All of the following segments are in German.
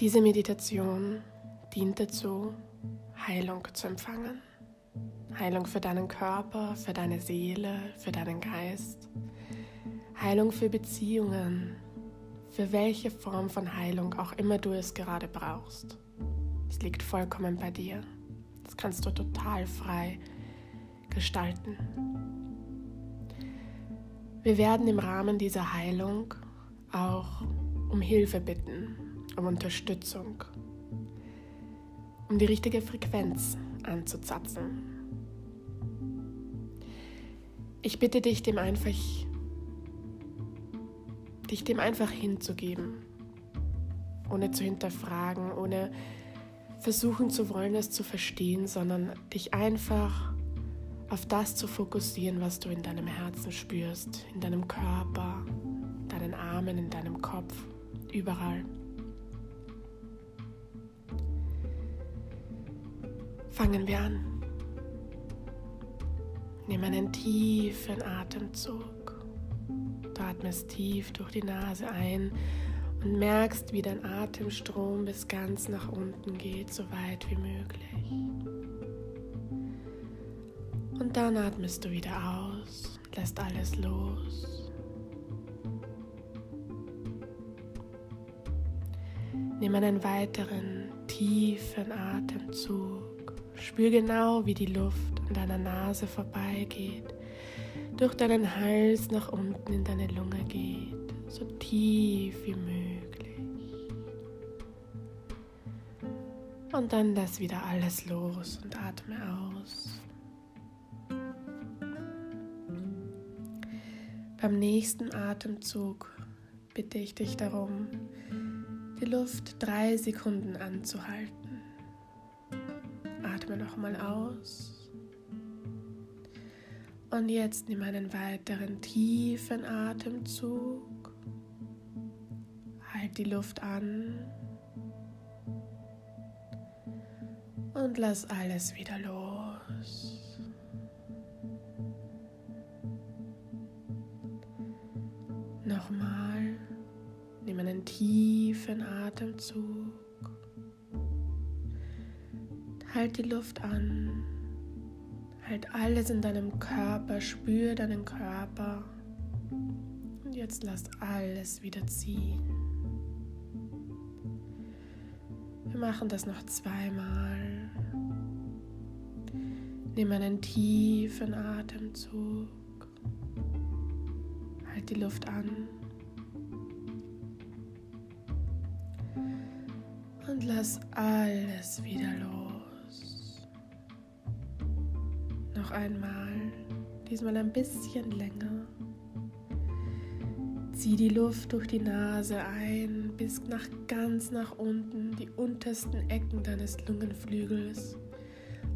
Diese Meditation dient dazu, Heilung zu empfangen. Heilung für deinen Körper, für deine Seele, für deinen Geist. Heilung für Beziehungen, für welche Form von Heilung auch immer du es gerade brauchst. Es liegt vollkommen bei dir. Das kannst du total frei gestalten. Wir werden im Rahmen dieser Heilung auch um Hilfe bitten um Unterstützung, um die richtige Frequenz anzuzapfen. Ich bitte dich, dem einfach, dich dem einfach hinzugeben, ohne zu hinterfragen, ohne versuchen zu wollen, es zu verstehen, sondern dich einfach auf das zu fokussieren, was du in deinem Herzen spürst, in deinem Körper, deinen Armen, in deinem Kopf, überall. Fangen wir an. Nimm einen tiefen Atemzug. Du atmest tief durch die Nase ein und merkst, wie dein Atemstrom bis ganz nach unten geht, so weit wie möglich. Und dann atmest du wieder aus, lässt alles los. Nimm einen weiteren tiefen Atemzug. Spür genau, wie die Luft an deiner Nase vorbeigeht, durch deinen Hals nach unten in deine Lunge geht, so tief wie möglich. Und dann lass wieder alles los und atme aus. Beim nächsten Atemzug bitte ich dich darum, die Luft drei Sekunden anzuhalten. Atme nochmal aus. Und jetzt nimm einen weiteren tiefen Atemzug. Halt die Luft an. Und lass alles wieder los. Einen tiefen Atemzug. Halt die Luft an. Halt alles in deinem Körper. Spür deinen Körper. Und jetzt lass alles wieder ziehen. Wir machen das noch zweimal. Nimm einen tiefen Atemzug. Halt die Luft an. Und lass alles wieder los. Noch einmal, diesmal ein bisschen länger. Zieh die Luft durch die Nase ein bis nach ganz nach unten, die untersten Ecken deines Lungenflügels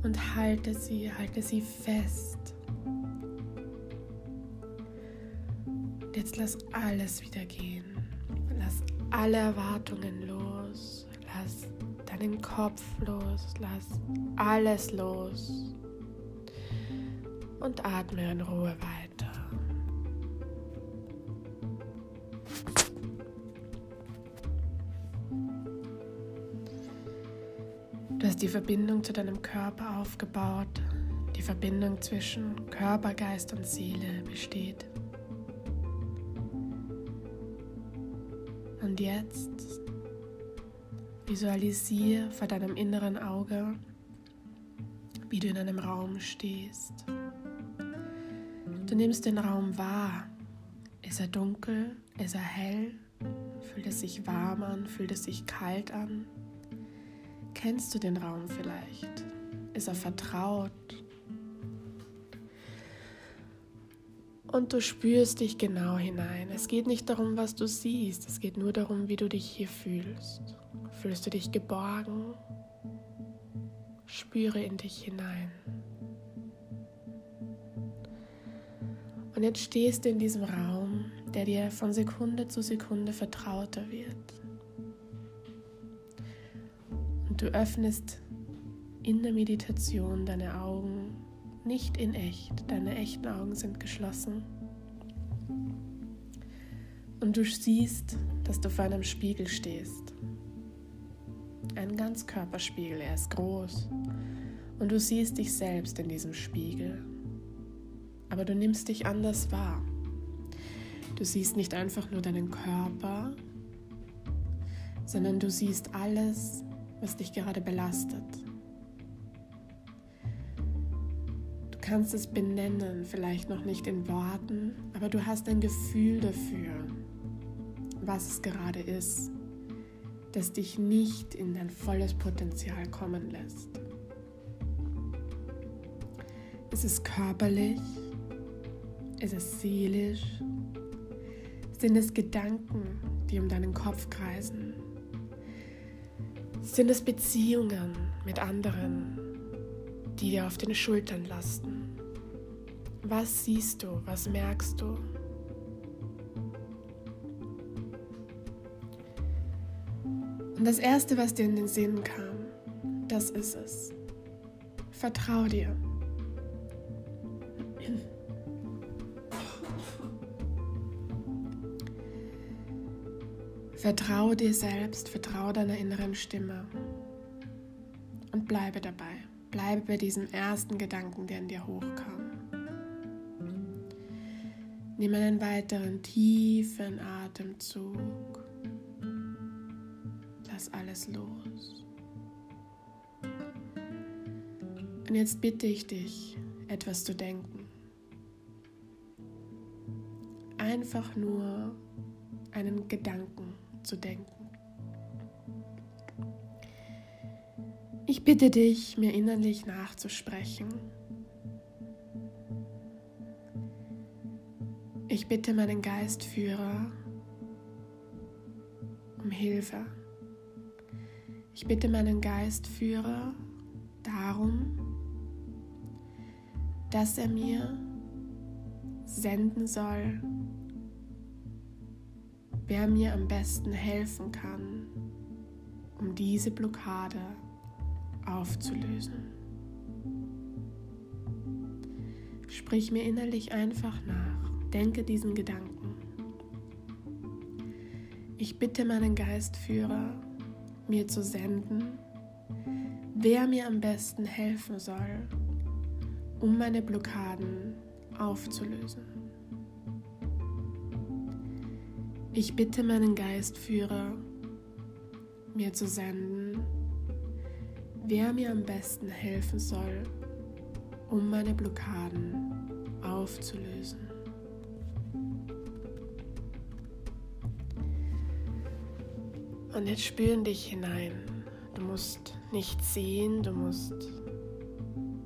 und halte sie, halte sie fest. Jetzt lass alles wieder gehen. Lass alle Erwartungen los. Deinen Kopf los. Lass alles los und atme in Ruhe weiter. Du hast die Verbindung zu deinem Körper aufgebaut. Die Verbindung zwischen Körper, Geist und Seele besteht. Und jetzt visualisiere vor deinem inneren Auge, wie du in einem Raum stehst. Du nimmst den Raum wahr. Ist er dunkel? Ist er hell? Fühlt es sich warm an? Fühlt es sich kalt an? Kennst du den Raum vielleicht? Ist er vertraut? Und du spürst dich genau hinein. Es geht nicht darum, was du siehst, es geht nur darum, wie du dich hier fühlst. Fühlst du dich geborgen? Spüre in dich hinein. Und jetzt stehst du in diesem Raum, der dir von Sekunde zu Sekunde vertrauter wird. Und du öffnest in der Meditation deine Augen nicht in echt, deine echten Augen sind geschlossen. Und du siehst, dass du vor einem Spiegel stehst. Ein Ganzkörperspiegel, er ist groß. Und du siehst dich selbst in diesem Spiegel. Aber du nimmst dich anders wahr. Du siehst nicht einfach nur deinen Körper, sondern du siehst alles, was dich gerade belastet. Kannst es benennen, vielleicht noch nicht in Worten, aber du hast ein Gefühl dafür, was es gerade ist, das dich nicht in dein volles Potenzial kommen lässt. Ist es körperlich? Ist es seelisch? Sind es Gedanken, die um deinen Kopf kreisen? Sind es Beziehungen mit anderen, die dir auf den Schultern lasten? Was siehst du? Was merkst du? Und das Erste, was dir in den Sinn kam, das ist es. Vertrau dir. Vertraue dir selbst, vertraue deiner inneren Stimme und bleibe dabei. Bleibe bei diesem ersten Gedanken, der in dir hochkam. Nimm einen weiteren tiefen Atemzug. Lass alles los. Und jetzt bitte ich dich, etwas zu denken. Einfach nur einen Gedanken zu denken. Ich bitte dich, mir innerlich nachzusprechen. Ich bitte meinen Geistführer um Hilfe. Ich bitte meinen Geistführer darum, dass er mir senden soll, wer mir am besten helfen kann, um diese Blockade aufzulösen. Sprich mir innerlich einfach nach, denke diesen Gedanken. Ich bitte meinen Geistführer, mir zu senden, wer mir am besten helfen soll, um meine Blockaden aufzulösen. Ich bitte meinen Geistführer, mir zu senden, wer mir am besten helfen soll, um meine Blockaden aufzulösen. Und jetzt spüren dich hinein. Du musst nichts sehen, du musst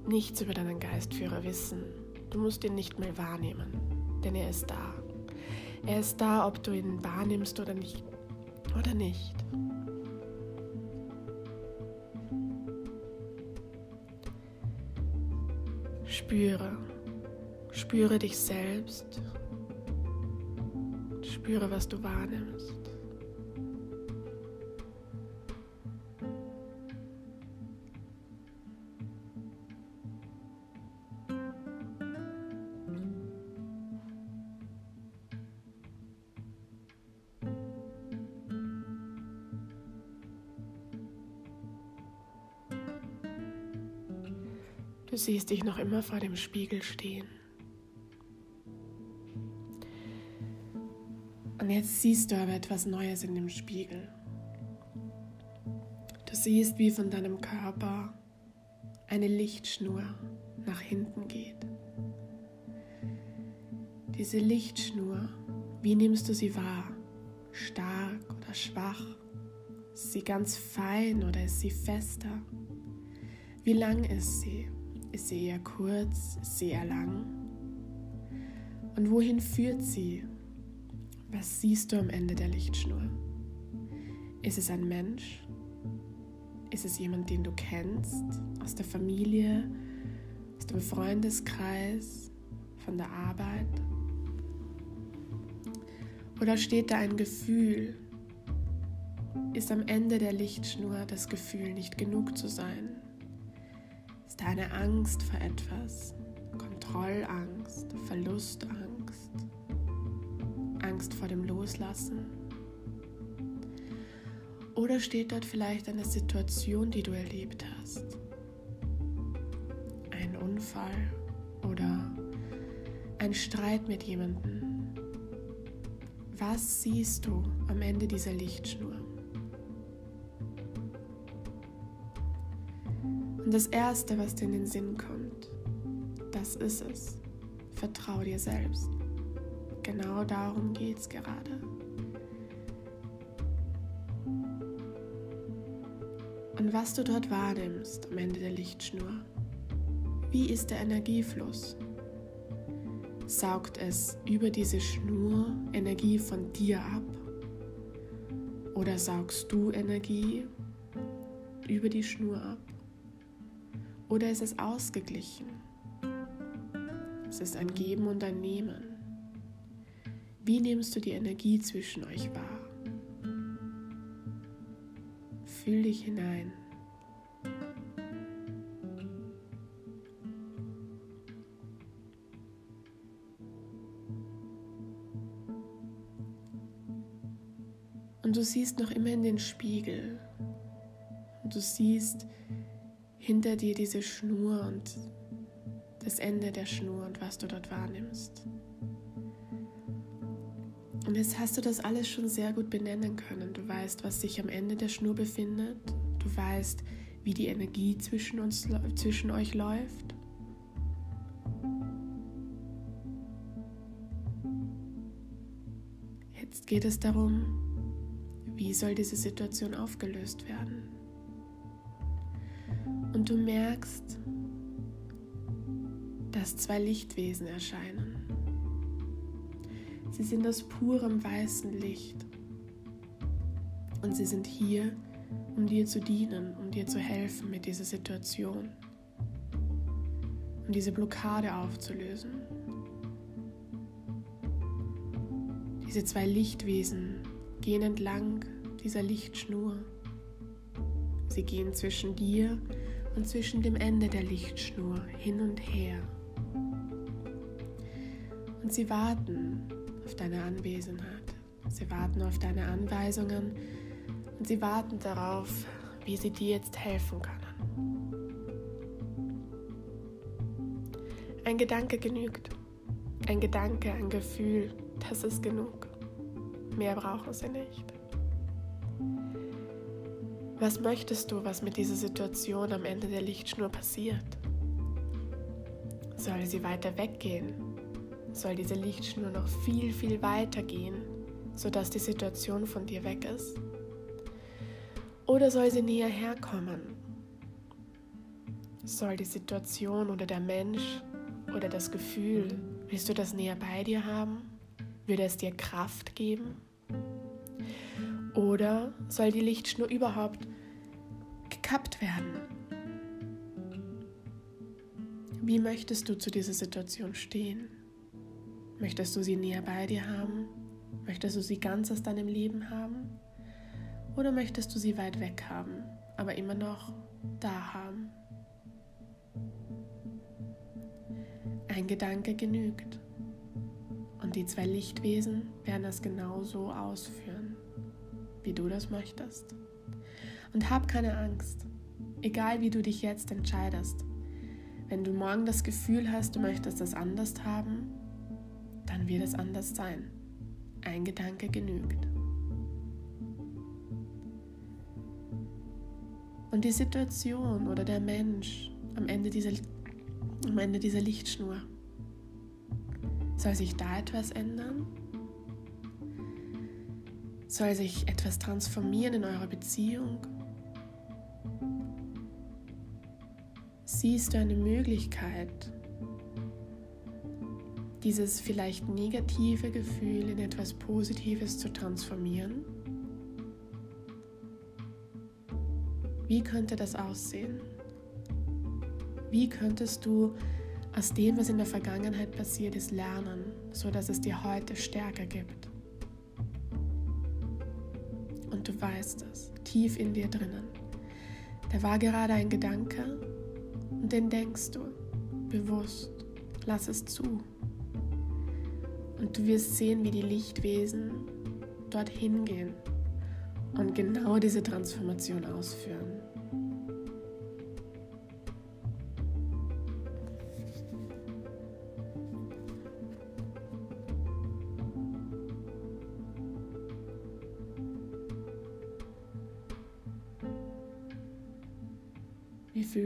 nichts über deinen Geistführer wissen. Du musst ihn nicht mehr wahrnehmen, denn er ist da. Er ist da, ob du ihn wahrnimmst oder nicht. Oder nicht. Spüre. Spüre dich selbst. Spüre, was du wahrnimmst. Du siehst dich noch immer vor dem Spiegel stehen. Und jetzt siehst du aber etwas Neues in dem Spiegel. Du siehst, wie von deinem Körper eine Lichtschnur nach hinten geht. Diese Lichtschnur, wie nimmst du sie wahr? Stark oder schwach? Ist sie ganz fein oder ist sie fester? Wie lang ist sie? Ist sie eher kurz? Ist sie eher lang? Und wohin führt sie? Was siehst du am Ende der Lichtschnur? Ist es ein Mensch? Ist es jemand, den du kennst? Aus der Familie? Aus dem Freundeskreis? Von der Arbeit? Oder steht da ein Gefühl? Ist am Ende der Lichtschnur das Gefühl, nicht genug zu sein? Ist eine Angst vor etwas, Kontrollangst, Verlustangst, Angst vor dem Loslassen? Oder steht dort vielleicht eine Situation, die du erlebt hast? Ein Unfall oder ein Streit mit jemandem? Was siehst du am Ende dieser Lichtschnur? Und das Erste, was dir in den Sinn kommt, das ist es. Vertrau dir selbst. Genau darum geht es gerade. Und was du dort wahrnimmst am Ende der Lichtschnur, wie ist der Energiefluss? Saugt es über diese Schnur Energie von dir ab? Oder saugst du Energie über die Schnur ab? Oder ist es ausgeglichen? Es ist ein Geben und ein Nehmen. Wie nimmst du die Energie zwischen euch wahr? Fühl dich hinein. Und du siehst noch immer in den Spiegel. Und du siehst hinter dir diese Schnur und das Ende der Schnur und was du dort wahrnimmst. Und jetzt hast du das alles schon sehr gut benennen können. Du weißt, was sich am Ende der Schnur befindet. Du weißt, wie die Energie zwischen, uns, zwischen euch läuft. Jetzt geht es darum, wie soll diese Situation aufgelöst werden. Und du merkst, dass zwei Lichtwesen erscheinen. Sie sind aus purem weißen Licht. Und sie sind hier, um dir zu dienen, um dir zu helfen mit dieser Situation, um diese Blockade aufzulösen. Diese zwei Lichtwesen gehen entlang dieser Lichtschnur. Sie gehen zwischen dir und zwischen dem Ende der Lichtschnur hin und her. Und sie warten auf deine Anwesenheit. Sie warten auf deine Anweisungen und sie warten darauf, wie sie dir jetzt helfen können. Ein Gedanke genügt. Ein Gedanke, ein Gefühl, das ist genug. Mehr brauchen sie nicht. Was möchtest du, was mit dieser Situation am Ende der Lichtschnur passiert? Soll sie weiter weggehen? soll diese Lichtschnur noch viel, viel weiter gehen, sodass die Situation von dir weg ist? Oder soll sie näher herkommen? Soll die Situation oder der Mensch oder das Gefühl, willst du das näher bei dir haben? Würde es dir Kraft geben? Oder soll die Lichtschnur überhaupt gekappt werden? Wie möchtest du zu dieser Situation stehen? Möchtest du sie näher bei dir haben? Möchtest du sie ganz aus deinem Leben haben? Oder möchtest du sie weit weg haben, aber immer noch da haben? Ein Gedanke genügt. Und die zwei Lichtwesen werden es genauso ausführen, wie du das möchtest. Und hab keine Angst, egal wie du dich jetzt entscheidest. Wenn du morgen das Gefühl hast, du möchtest das anders haben, dann wird es anders sein. Ein Gedanke genügt. Und die Situation oder der Mensch am Ende dieser, am Ende dieser Lichtschnur, soll sich da etwas ändern? Soll sich etwas transformieren in eurer Beziehung? Siehst du eine Möglichkeit, dieses vielleicht negative Gefühl in etwas Positives zu transformieren? Wie könnte das aussehen? Wie könntest du aus dem, was in der Vergangenheit passiert ist, lernen, sodass es dir heute Stärke gibt? Du weißt es, tief in dir drinnen. Da war gerade ein Gedanke und den denkst du bewusst. Lass es zu. Und du wirst sehen, wie die Lichtwesen dorthin gehen und genau diese Transformation ausführen.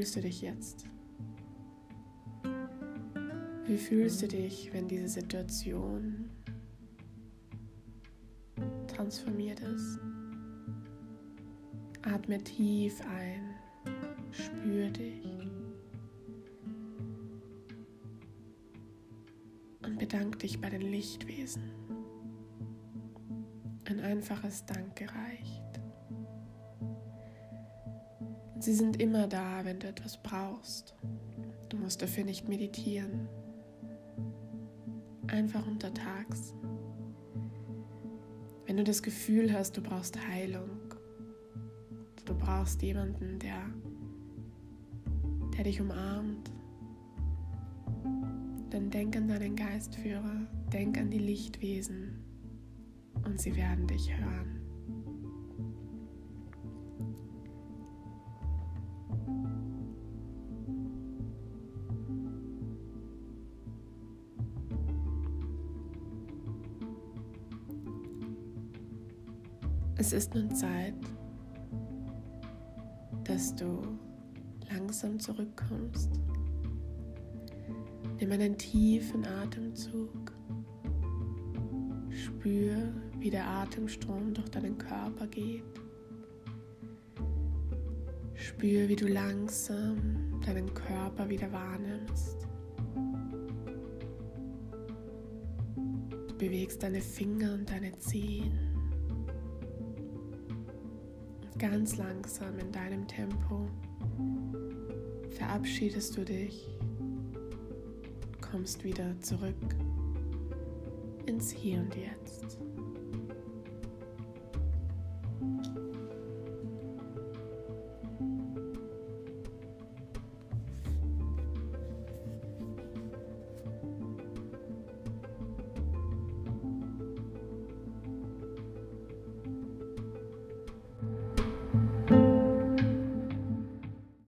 Fühlst du dich jetzt? Wie fühlst du dich, wenn diese Situation transformiert ist? Atme tief ein, spür dich und bedank dich bei den Lichtwesen. Ein einfaches Danke reicht. Sie sind immer da, wenn du etwas brauchst. Du musst dafür nicht meditieren. Einfach untertags. Wenn du das Gefühl hast, du brauchst Heilung, du brauchst jemanden, der, der dich umarmt, dann denk an deinen Geistführer, denk an die Lichtwesen und sie werden dich hören. Es ist nun Zeit, dass du langsam zurückkommst. Nimm einen tiefen Atemzug. Spür, wie der Atemstrom durch deinen Körper geht. Spür, wie du langsam deinen Körper wieder wahrnimmst. Du bewegst deine Finger und deine Zehen ganz langsam in deinem Tempo verabschiedest du dich, kommst wieder zurück ins Hier und Jetzt.